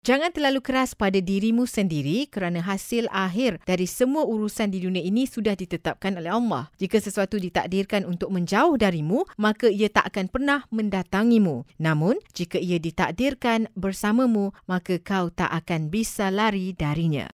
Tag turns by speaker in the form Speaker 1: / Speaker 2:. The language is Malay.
Speaker 1: Jangan terlalu keras pada dirimu sendiri kerana hasil akhir dari semua urusan di dunia ini sudah ditetapkan oleh Allah. Jika sesuatu ditakdirkan untuk menjauh darimu, maka ia tak akan pernah mendatangimu. Namun, jika ia ditakdirkan bersamamu, maka kau tak akan bisa lari darinya.